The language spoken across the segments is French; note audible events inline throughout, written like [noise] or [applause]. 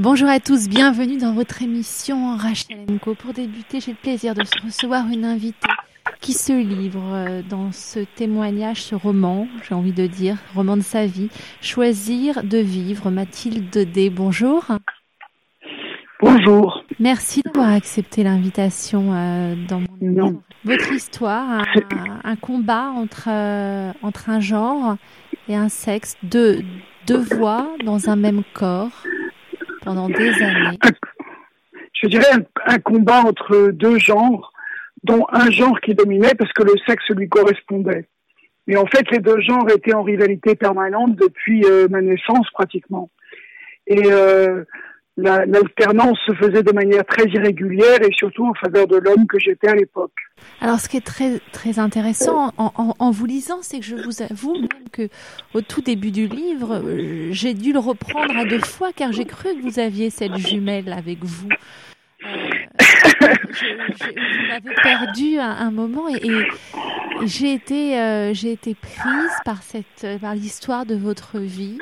Bonjour à tous, bienvenue dans votre émission Rachel Co. Pour débuter, j'ai le plaisir de recevoir une invitée qui se livre euh, dans ce témoignage, ce roman, j'ai envie de dire, roman de sa vie, Choisir de vivre, Mathilde D. Bonjour. Bonjour. Merci d'avoir accepté l'invitation euh, dans mon. Votre histoire, un, combat entre, euh, entre un genre et un sexe, deux, deux voix dans un même corps pendant des années. Je dirais un combat entre deux genres dont un genre qui dominait parce que le sexe lui correspondait. Mais en fait, les deux genres étaient en rivalité permanente depuis euh, ma naissance pratiquement. Et euh, l'alternance se faisait de manière très irrégulière et surtout en faveur de l'homme que j'étais à l'époque. Alors, ce qui est très très intéressant en, en, vous lisant, c'est que je vous avoue même que au tout début du livre, euh, j'ai dû le reprendre à deux fois car j'ai cru que vous aviez cette jumelle avec vous. Euh, je, m'avais perdu à un moment et, j'ai été, euh, j'ai été prise par cette, par l'histoire de votre vie,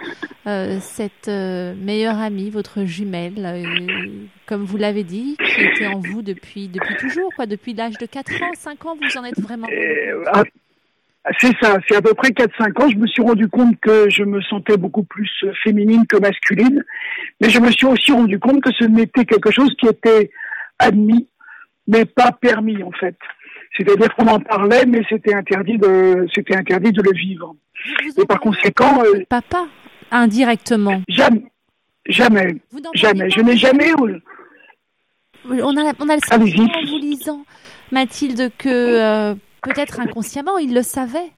euh, cette meilleure amie, votre jumelle, comme vous l'avez dit, qui était en vous depuis, depuis toujours, quoi, depuis l'âge de 4 ans, 5 ans, vous en êtes vraiment. Ah, c'est ça, c'est à peu près 4-5 ans. Je me suis rendu compte que je me sentais beaucoup plus féminine que masculine, mais je me suis aussi rendu compte que ce n'était quelque chose qui était admis, mais pas permis en fait. C'est-à-dire qu'on en parlait, mais c'était interdit de, c'était interdit de le vivre. Et par conséquent, euh, papa, indirectement. Jamais, jamais, jamais. Je n'ai jamais. On a, on a le sentiment en vous lisant, Mathilde, que euh, peut-être inconsciemment, il le savait.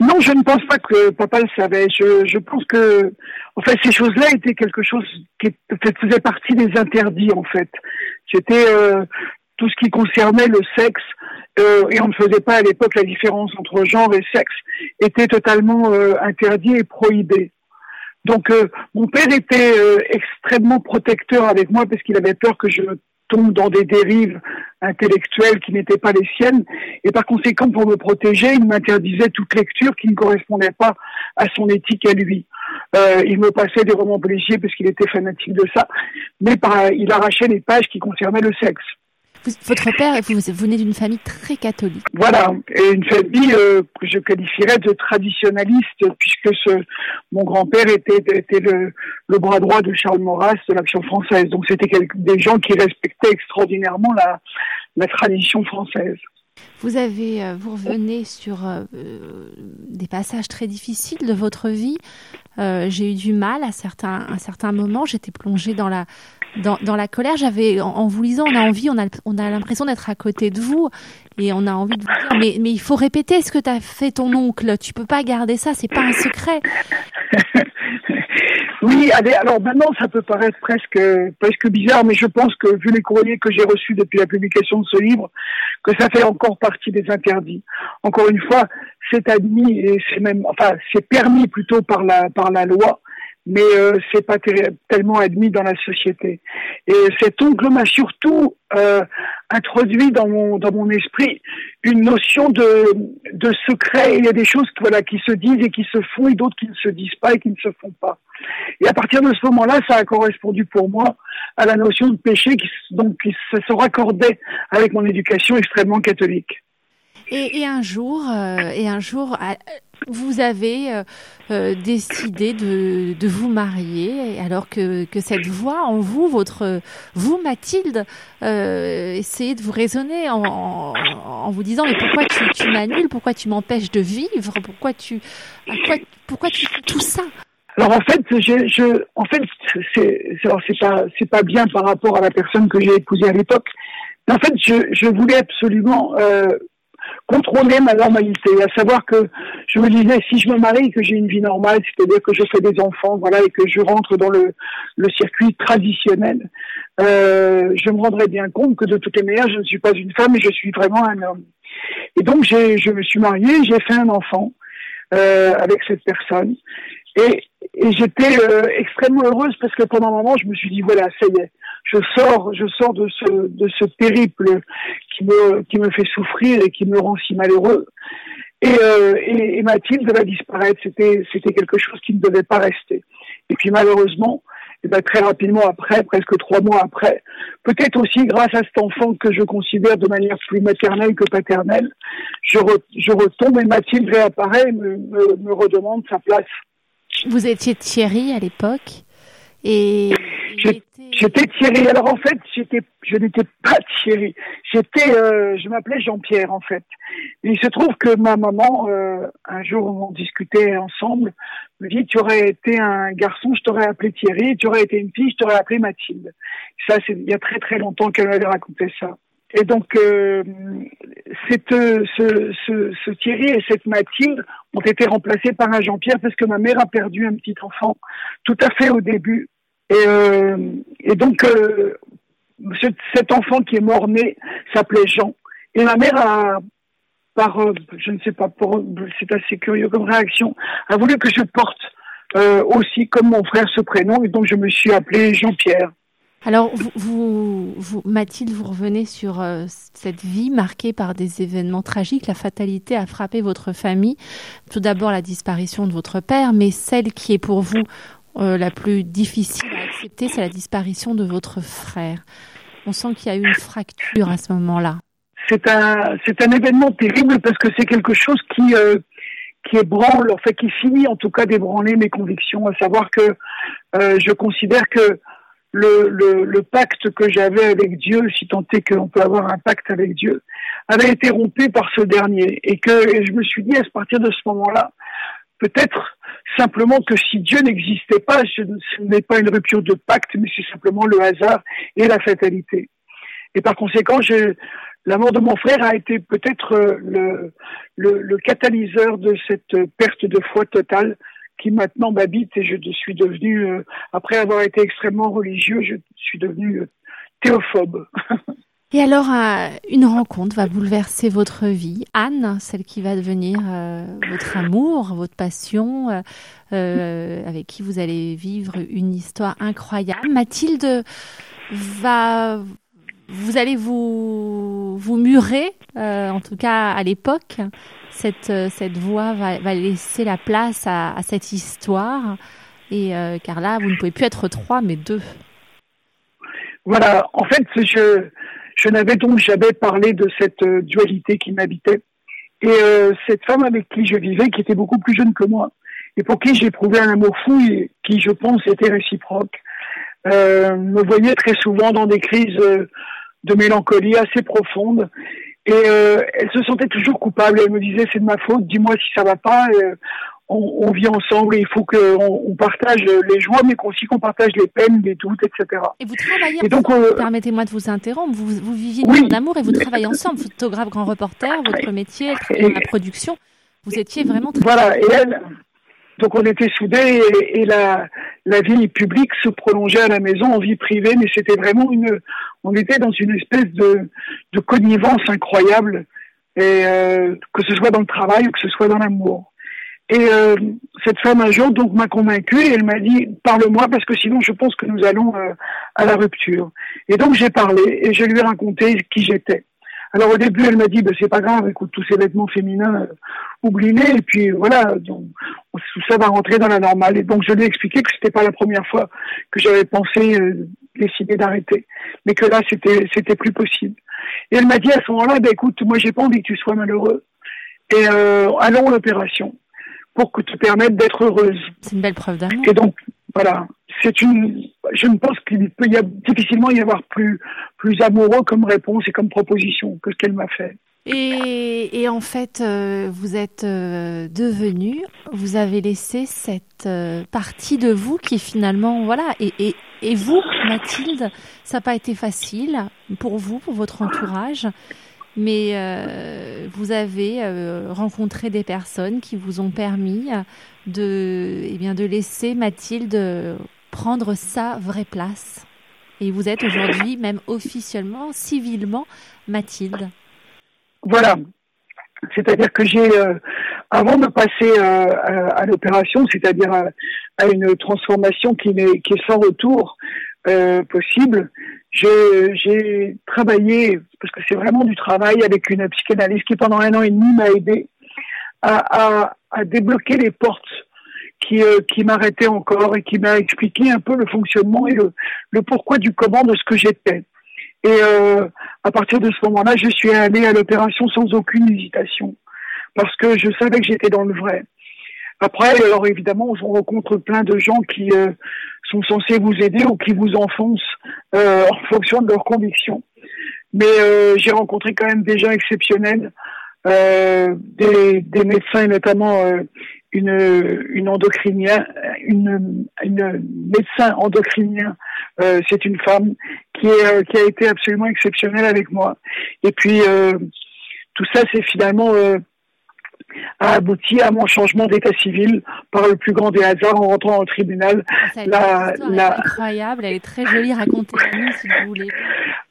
Non, je ne pense pas que papa le savait. Je, pense que, en fait, ces choses-là étaient quelque chose qui faisait partie des interdits, en fait. C'était euh, tout ce qui concernait le sexe, euh, et on ne faisait pas à l'époque la différence entre genre et sexe, était totalement euh, interdit et prohibé. Donc, mon père était extrêmement protecteur avec moi parce qu'il avait peur que je tombe dans des dérives intellectuelles qui n'étaient pas les siennes. Et par conséquent, pour me protéger, il m'interdisait toute lecture qui ne correspondait pas à son éthique à lui. Euh, il me passait des romans policiers parce qu'il était fanatique de ça, mais par, il arrachait les pages qui concernaient le sexe votre père, vous, venez d'une famille très catholique. Voilà, et une famille euh, que je qualifierais de traditionnaliste, puisque ce, mon grand-père était, était le, le, bras droit de Charles Maurras de l'Action française. Donc c'était des gens qui respectaient extraordinairement la, la tradition française. Vous avez, euh, vous revenez sur euh, des passages très difficiles de votre vie. J'ai eu du mal à certains, à certains moments. J'étais plongée dans la dans, la colère, j'avais en, vous lisant, on a envie, on a, on a l'impression d'être à côté de vous et on a envie de vous dire, mais, mais il faut répéter ce que t'as fait ton oncle. Tu peux pas garder ça, c'est pas un secret. [laughs] oui, allez, alors maintenant ça peut paraître presque presque bizarre, mais je pense que vu les courriers que j'ai reçus depuis la publication de ce livre, que ça fait encore partie des interdits. Encore une fois, c'est admis et c'est même, enfin, c'est permis plutôt par la par la loi mais euh, c'est pas tellement admis dans la société. Et cet oncle m'a surtout euh, introduit dans mon dans mon esprit une notion de de secret. Il y a des choses voilà qui se disent et qui se font et d'autres qui ne se disent pas et qui ne se font pas. Et à partir de ce moment-là, ça a correspondu pour moi à la notion de péché qui donc qui se raccordait avec mon éducation extrêmement catholique. Et, un jour, euh, et un jour, vous avez euh, euh, décidé de, de, vous marier, alors que, que, cette voix en vous, votre vous Mathilde, euh, essayait de vous raisonner en, en, vous disant mais pourquoi tu, tu m'annules, pourquoi tu m'empêches de vivre, pourquoi tu, quoi, pourquoi tu fais tout ça? Alors en fait, je, je en fait, c'est c'est pas c'est pas bien par rapport à la personne que j'ai épousée à l'époque. En fait, je, je voulais absolument euh, contrôler ma normalité, à savoir que je me disais si je me marie que j'ai une vie normale, c'est-à-dire que je fais des enfants, voilà, et que je rentre dans le, le circuit traditionnel, euh, je me rendrais bien compte que de toutes les manières, je ne suis pas une femme et je suis vraiment un homme. Et donc je me suis mariée, j'ai fait un enfant euh, avec cette personne, et, et j'étais euh, extrêmement heureuse parce que pendant un moment, je me suis dit voilà, ça y est, je sors, je sors de ce de ce périple qui me qui me fait souffrir et qui me rend si malheureux. Et, euh, et, et, Mathilde va disparaître. C'était c'était quelque chose qui ne devait pas rester. Et puis malheureusement, et ben, très rapidement après, presque trois mois après, peut-être aussi grâce à cet enfant que je considère de manière plus maternelle que paternelle, je, je retombe et Mathilde réapparaît et me, me, me redemande sa place. Vous étiez Thierry à l'époque et J'étais Thierry. Alors en fait, j'étais, je n'étais pas [laughs] Thierry. J'étais, euh, je m'appelais Jean-Pierre en fait. il se trouve que ma maman, euh, un jour on discutait ensemble, me dit tu aurais été un garçon, je t'aurais appelé Thierry. Tu aurais été une fille, je t'aurais appelé Mathilde. Ça, c'est il y a très très longtemps qu'elle m'avait raconté ça. Et donc, euh, cette, ce, ce, ce, Thierry et cette Mathilde ont été remplacés par un Jean-Pierre parce que ma mère a perdu un petit enfant tout à fait au début et, euh, et donc, euh, cet enfant qui est mort-né s'appelait Jean. Et ma mère a, par, euh, je ne sais pas, c'est assez curieux comme réaction, a voulu que je porte euh, aussi comme mon frère ce prénom. Et donc, je me suis appelé Jean-Pierre. Alors, vous, vous, Mathilde, vous revenez sur euh, cette vie marquée par des événements tragiques. La fatalité a frappé votre famille. Tout d'abord, la disparition de votre père, mais celle qui est pour vous euh, la plus difficile à accepter, c'est la disparition de votre frère. On sent qu'il y a eu une fracture à ce moment-là. C'est un, c'est un événement terrible parce que c'est quelque chose qui, euh, qui ébranle, en fait, qui finit en tout cas d'ébranler mes convictions, à savoir que euh, je considère que le, le, le pacte que j'avais avec Dieu, si tant est qu'on peut avoir un pacte avec Dieu, avait été rompu par ce dernier. Et que et je me suis dit à partir de ce moment-là, peut-être simplement que si Dieu n'existait pas, ce, n'est pas une rupture de pacte, mais c'est simplement le hasard et la fatalité. Et par conséquent, je, la mort de mon frère a été peut-être euh, le, le, le, catalyseur de cette perte de foi totale qui maintenant m'habite et je suis devenu, euh, après avoir été extrêmement religieux, je suis devenu euh, théophobe. [laughs] Et alors, une rencontre va bouleverser votre vie. Anne, celle qui va devenir euh, votre amour, votre passion, euh, euh, avec qui vous allez vivre une histoire incroyable. Mathilde va, vous allez vous vous murer, en tout cas à l'époque. Cette cette voix va, va laisser la place à, cette histoire. Et car là, vous ne pouvez plus être trois, mais deux. Voilà. En fait, je je n'avais donc jamais parlé de cette euh, dualité qui m'habitait. Et euh, cette femme avec qui je vivais, qui était beaucoup plus jeune que moi, et pour qui j'éprouvais un amour fou et qui, je pense, était réciproque, euh, me voyait très souvent dans des crises de mélancolie assez profondes. Et elle se sentait toujours coupable. Elle me disait c'est de ma faute, dis-moi si ça va pas on, vit ensemble et il faut qu'on on partage les joies, mais aussi qu'on partage les peines, les doutes, etc. Et vous travaillez, donc, euh, permettez-moi de vous interrompre, vous, vous viviez oui. en amour et vous travaillez ensemble, photographe, grand reporter, votre métier, la production. Vous étiez vraiment très... Voilà, et elle, donc on était soudés et, la, vie publique se prolongeait à la maison en vie privée, mais c'était vraiment une... On était dans une espèce de, de connivence incroyable, et euh, que ce soit dans le travail ou que ce soit dans l'amour. Et euh, cette femme un jour donc m'a convaincue et elle m'a dit parle-moi parce que sinon je pense que nous allons euh, à la rupture. Et donc j'ai parlé et je lui ai raconté qui j'étais. Alors au début elle m'a dit ben, c'est pas grave, écoute tous ces vêtements féminins, euh, oublie-les et puis voilà, donc, tout ça va rentrer dans la normale. Et donc je lui ai expliqué que c'était pas la première fois que j'avais pensé euh, décider d'arrêter, mais que là c'était c'était plus possible. Et elle m'a dit à ce moment-là ben écoute moi j'ai pas envie que tu sois malheureux et euh, allons à l'opération pour que te permettre d'être heureuse. C'est une belle preuve d'amour. Et donc, voilà, c'est une. Je ne pense qu'il peut y a, difficilement y avoir plus plus amoureux comme réponse et comme proposition que ce qu'elle m'a fait. Et, en fait, euh, vous êtes euh, devenu, vous avez laissé cette euh, partie de vous qui finalement, voilà, et, vous, Mathilde, ça n'a pas été facile pour vous, pour votre entourage mais euh, vous avez rencontré des personnes qui vous ont permis de, eh bien, de laisser Mathilde prendre sa vraie place. Et vous êtes aujourd'hui, même officiellement, civilement, Mathilde. Voilà. C'est-à-dire que j'ai, euh, avant de passer à, à l'opération, c'est-à-dire à, une transformation qui, est, qui est sans retour possible, j'ai travaillé, parce que c'est vraiment du travail, avec une psychanalyste qui pendant un an et demi m'a aidé à, à, débloquer les portes qui, euh, qui m'arrêtait encore et qui m'a expliqué un peu le fonctionnement et le, le pourquoi du comment de ce que j'étais. Et euh, à partir de ce moment-là, je suis allée à l'opération sans aucune hésitation parce que je savais que j'étais dans le vrai. Après, alors évidemment, on rencontre plein de gens qui euh, sont censés vous aider ou qui vous enfoncent euh, en fonction de leurs convictions. Mais euh, j'ai rencontré quand même des gens exceptionnels, des, des, médecins notamment une, une endocrinienne, une, une médecin endocrinien, c'est une femme qui, est, qui a été absolument exceptionnelle avec moi. Et puis tout ça, c'est finalement a abouti à mon changement d'état civil par le plus grand des hasards en rentrant au tribunal. La, la... incroyable, elle est très jolie, racontez-nous si vous voulez.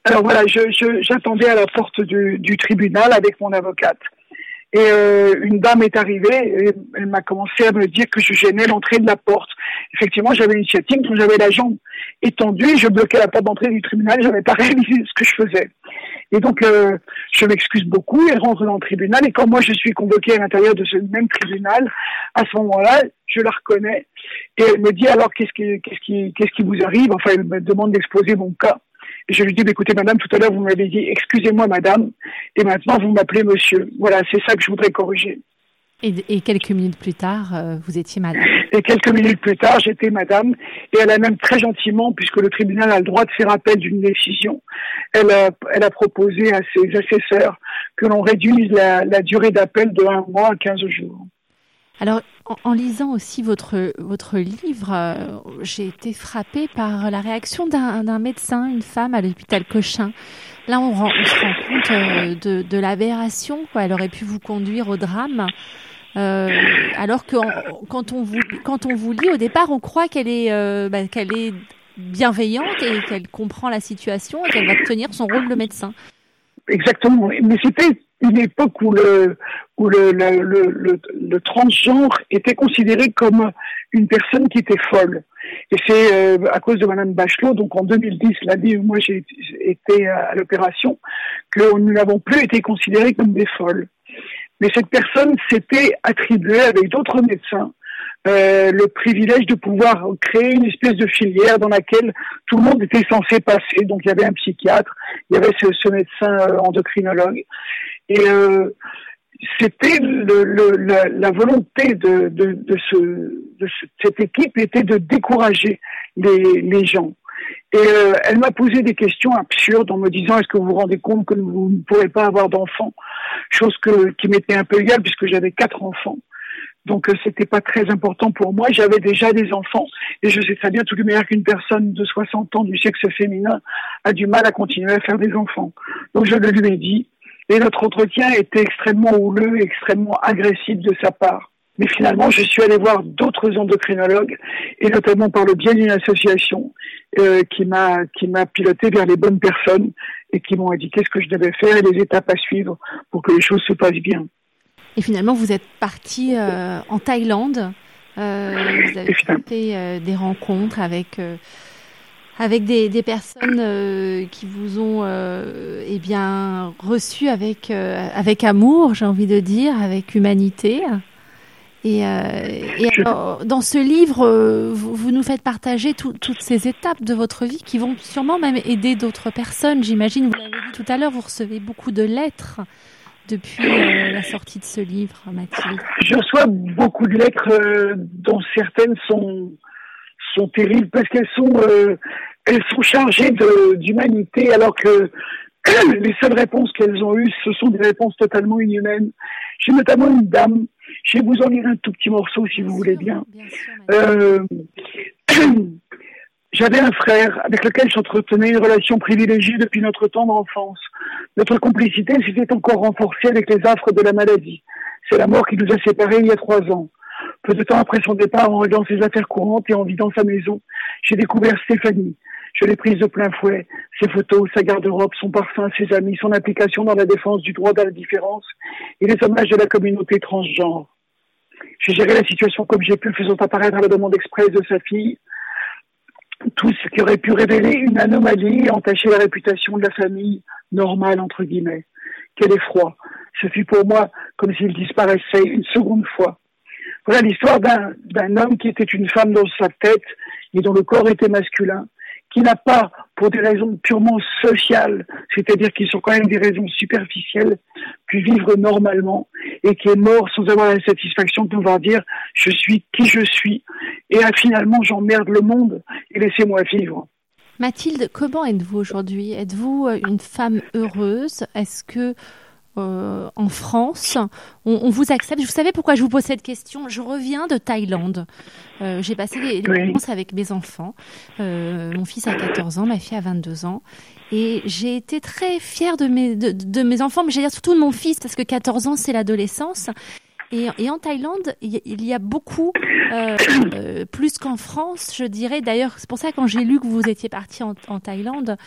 Alors voilà, j'attendais je, à la porte du, du, tribunal avec mon avocate. Et euh, une dame est arrivée et elle m'a commencé à me dire que je gênais l'entrée de la porte. Effectivement, j'avais une sciatique, donc j'avais la jambe étendue je bloquais la porte d'entrée du tribunal. J'avais pas [laughs] réalisé ce que je faisais. Et donc, euh, je m'excuse beaucoup. Elle rentre dans le tribunal. Et quand moi, je suis convoquée à l'intérieur de ce même tribunal, à ce moment-là, je la reconnais. Et elle me dit, alors, qu'est-ce qui, qu'est-ce qui, qu'est-ce qui vous arrive? Enfin, elle me demande d'exposer mon cas. Je lui dis, bah, écoutez, madame, tout à l'heure, vous m'avez dit, excusez-moi, madame. Et maintenant, vous m'appelez monsieur. Voilà, c'est ça que je voudrais corriger. Et, quelques minutes plus tard, euh, vous étiez madame. Et quelques minutes plus tard, j'étais madame. Et elle a même très gentiment, puisque le tribunal a le droit de faire appel d'une décision, elle a, elle a proposé à ses assesseurs que l'on réduise la, durée d'appel de un mois à 15 jours. Alors, en, lisant aussi votre, votre livre, euh, j'ai été frappée par la réaction d'un médecin, une femme à l'hôpital Cochin. Là, on, on, se rend compte euh, de, de l'aberration. Elle aurait pu vous conduire au drame. Euh, alors que quand on vous quand on vous lit au départ, on croit qu'elle est euh, bah, qu'elle est bienveillante et qu'elle comprend la situation et qu'elle va tenir son rôle de médecin. Exactement. Mais c'était une époque où le où le, le, le, le, transgenre était considéré comme une personne qui était folle. Et c'est euh, à cause de Madame Bachelot, donc en 2010, l'année où moi j'ai été à l'opération, que nous n'avons plus été considérés comme des folles. Mais cette personne s'était attribuée avec d'autres médecins euh, le privilège de pouvoir créer une espèce de filière dans laquelle tout le monde était censé passer. Donc il y avait un psychiatre, il y avait ce, ce médecin euh, endocrinologue. Et euh, c'était la, volonté de, de, de, ce, de cette équipe était de décourager les, gens. Et euh, elle m'a posé des questions absurdes en me disant est-ce que vous vous rendez compte que vous ne pourrez pas avoir d'enfants? Chose qui m'était un peu égale puisque j'avais quatre enfants. Donc euh, c'était pas très important pour moi. J'avais déjà des enfants et je sais très bien tout le meilleur qu'une personne de 60 ans du sexe féminin a du mal à continuer à faire des enfants. Donc je le lui ai dit et notre entretien était extrêmement houleux, extrêmement agressif de sa part. Mais finalement, je suis allé voir d'autres endocrinologues, et notamment par le biais d'une association euh, qui m'a qui m'a piloté vers les bonnes personnes et qui m'ont indiqué ce que je devais faire et les étapes à suivre pour que les choses se passent bien. Et finalement, vous êtes parti euh, en Thaïlande. Euh, vous avez fait des rencontres avec avec des, des personnes euh, qui vous ont eh bien reçu avec avec amour, j'ai envie de dire, avec humanité. Et, et alors, dans ce livre, vous, vous, nous faites partager toutes ces étapes de votre vie qui vont sûrement même aider d'autres personnes. J'imagine, vous l'avez dit tout à l'heure, vous recevez beaucoup de lettres depuis euh, la sortie de ce livre, Mathilde Je reçois beaucoup de lettres euh, dont certaines sont sont terribles parce qu'elles sont euh, elles sont chargées d'humanité alors que [clears throat] les seules réponses qu'elles ont eues, ce sont des réponses totalement inhumaines. J'ai notamment une dame, je vais vous en lire un tout petit morceau si vous voulez bien. bien [clears throat] J'avais un frère avec lequel j'entretenais une relation privilégiée depuis notre tendre enfance. Notre complicité s'était encore renforcée avec les affres de la maladie. C'est la mort qui nous a séparés il y a trois ans. Peu de temps après son départ, en regardant ses affaires courantes et en vidant sa maison, j'ai découvert Stéphanie. Je l'ai prise de plein fouet. Ses photos, sa garde-robe, son parfum, ses amis, son implication dans la défense du droit de la différence et les hommages de la communauté transgenre. J'ai géré la situation comme j'ai pu, faisant apparaître à la demande express de sa fille tout ce qui aurait pu révéler une anomalie et entacher la réputation de la famille normale, entre guillemets. Quel effroi. Ce fut pour moi comme s'il disparaissait une seconde fois. voilà l'histoire d'un homme qui était une femme dans sa tête et dont le corps était masculin, qui n'a pas, pour des raisons purement sociales, c'est-à-dire qui sont quand même des raisons superficielles, pu vivre normalement et qui est mort sans avoir la satisfaction de pouvoir dire je suis qui je suis et ah, finalement j'emmerde le monde et laissez-moi vivre. Mathilde, comment êtes-vous aujourd'hui? Êtes-vous euh, une femme heureuse? Est-ce que euh, en France, on, vous accepte. Vous savez pourquoi je vous pose cette question? Je reviens de Thaïlande. Euh, j'ai passé les, vacances avec mes enfants. mon fils a 14 ans, ma fille a 22 ans. Et j'ai été très fière de mes, de, mes enfants, mais j'allais dire surtout de mon fils, parce que 14 ans, c'est l'adolescence. Et, en Thaïlande, il y a beaucoup, euh, euh, plus qu'en France, je dirais. D'ailleurs, c'est pour ça quand j'ai lu que vous étiez parti en, Thaïlande,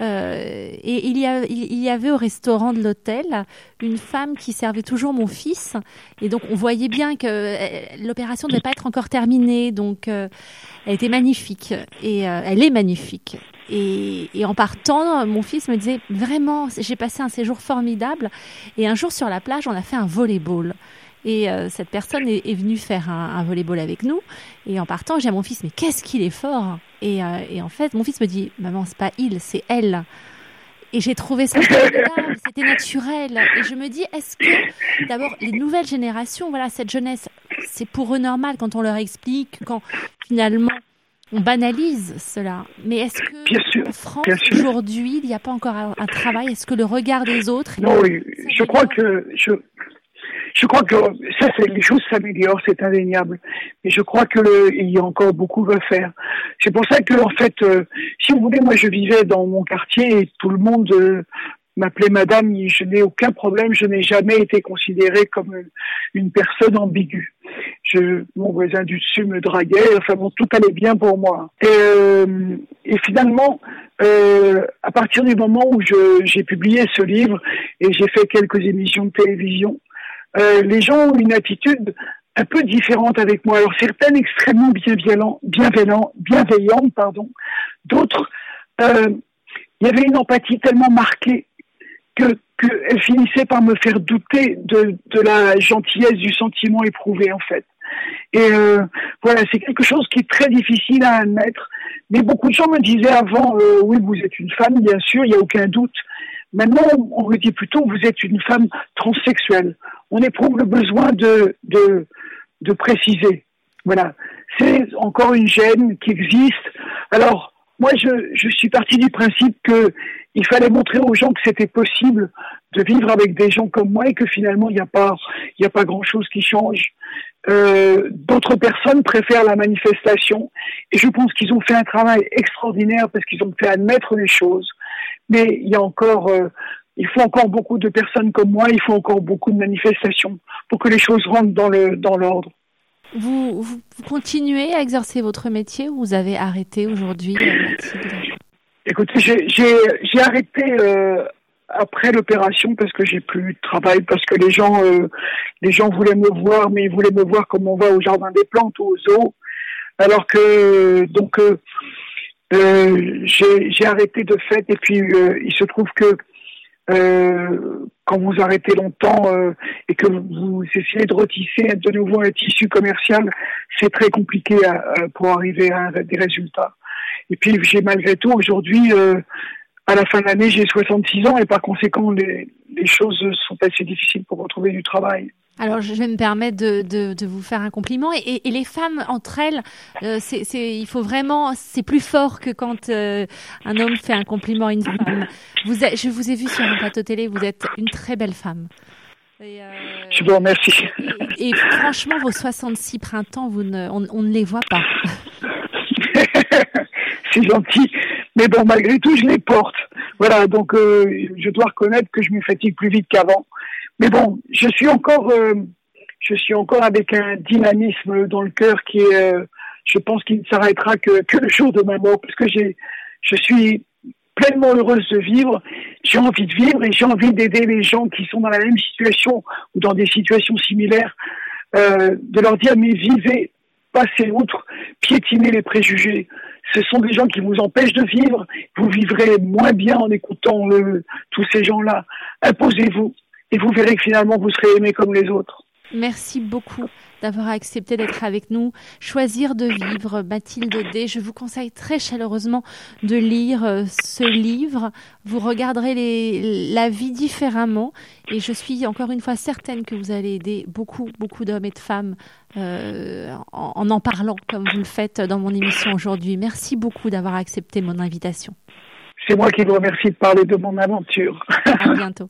euh, et il y, a, il y avait au restaurant de l'hôtel une femme qui servait toujours mon fils. Et donc, on voyait bien que l'opération ne devait pas être encore terminée. Donc, elle était magnifique. Et elle est magnifique. Et, et, en partant, mon fils me disait vraiment, j'ai passé un séjour formidable. Et un jour sur la plage, on a fait un volleyball. Et euh, cette personne est, venue faire un, un volleyball avec nous. Et en partant, j'ai à mon fils, mais qu'est-ce qu'il est fort et, euh, et, en fait, mon fils me dit, maman, c'est pas il, c'est elle. Et j'ai trouvé ça [laughs] c'était naturel. Et je me dis, est-ce que, d'abord, les nouvelles générations, voilà, cette jeunesse, c'est pour eux normal quand on leur explique, quand finalement on banalise cela. Mais est-ce que en France, aujourd'hui, il n'y a pas encore un, travail? Est-ce que le regard des autres... Non, oui, je crois que... Je, je crois que ça, les choses s'améliorent, c'est indéniable. Mais je crois que le, il y a encore beaucoup à faire. C'est pour ça que, en fait, euh, si vous voulez, moi, je vivais dans mon quartier et tout le monde euh, m'appelait Madame. Je n'ai aucun problème. Je n'ai jamais été considérée comme une personne ambiguë. Je, mon voisin du dessus me draguait. Enfin bon, tout allait bien pour moi. Et, euh, et finalement, à partir du moment où j'ai publié ce livre et j'ai fait quelques émissions de télévision, euh, les gens ont une attitude un peu différente avec moi. Alors certaines extrêmement bienveillantes, bienveillantes, pardon. D'autres, euh, il y avait une empathie tellement marquée que qu'elle finissait par me faire douter de, de la gentillesse du sentiment éprouvé en fait. Et euh, voilà, c'est quelque chose qui est très difficile à admettre. Mais beaucoup de gens me disaient avant, oui, vous êtes une femme, bien sûr, il n'y a aucun doute. Maintenant, on me dit plutôt, vous êtes une femme transsexuelle on éprouve le besoin de, de, de préciser. Voilà. C'est encore une gêne qui existe. Alors, moi, je, je suis parti du principe que il fallait montrer aux gens que c'était possible de vivre avec des gens comme moi et que finalement, il n'y a pas, pas grand chose qui change. Euh, D'autres personnes préfèrent la manifestation et je pense qu'ils ont fait un travail extraordinaire parce qu'ils ont fait admettre les choses. Mais il y a encore euh, il faut encore beaucoup de personnes comme moi, il faut encore beaucoup de manifestations pour que les choses rentrent dans le dans l'ordre. Vous, vous, continuez à exercer votre métier ou vous avez arrêté aujourd'hui, Écoutez, j'ai arrêté euh, après l'opération parce que j'ai plus de travail, parce que les gens euh, les gens voulaient me voir, mais ils voulaient me voir comme on va au jardin des plantes ou aux eaux, alors que donc euh, euh j'ai arrêté de fait et puis il se trouve que euh, quand vous arrêtez longtemps euh, et que vous essayez de retisser de nouveau un tissu commercial, c'est très compliqué pour arriver à des résultats. Et puis j'ai malgré tout aujourd'hui, euh, à la fin de l'année, j'ai 66 ans et par conséquent les, les choses sont assez difficiles pour retrouver du travail. Alors, je vais me permettre de, de, de vous faire un compliment. Et, et les femmes entre elles, euh, c'est, il faut vraiment, c'est plus fort que quand euh, un homme fait un compliment à une femme. Vous, je vous ai vu sur un plateau télé, vous êtes une très belle femme. Et, euh, je vous remercie. Et, franchement, vos 66 printemps, vous ne, on, on ne les voit pas. [laughs] c'est gentil. Mais bon, malgré tout, je les porte. Voilà, donc euh, je dois reconnaître que je me fatigue plus vite qu'avant. Mais bon, je suis encore, euh, je suis encore avec un dynamisme dans le cœur qui est, euh, je pense qu'il ne s'arrêtera que, que le jour de ma mort, parce que j'ai, je suis pleinement heureuse de vivre. J'ai envie de vivre et j'ai envie d'aider les gens qui sont dans la même situation ou dans des situations similaires, euh, de leur dire mais vivez, passez outre, piétinez les préjugés. Ce sont des gens qui vous empêchent de vivre. Vous vivrez moins bien en écoutant le, tous ces gens-là. Imposez-vous et vous verrez que finalement vous serez aimé comme les autres. Merci beaucoup. d'avoir accepté d'être avec nous. Choisir de vivre, Mathilde D. Je vous conseille très chaleureusement de lire euh, ce livre. Vous regarderez les, la vie différemment et je suis encore une fois certaine que vous allez aider beaucoup, beaucoup d'hommes et de femmes euh, en, en parlant comme vous le faites dans mon émission aujourd'hui. Merci beaucoup d'avoir accepté mon invitation. C'est moi qui vous remercie de parler de mon aventure. À bientôt.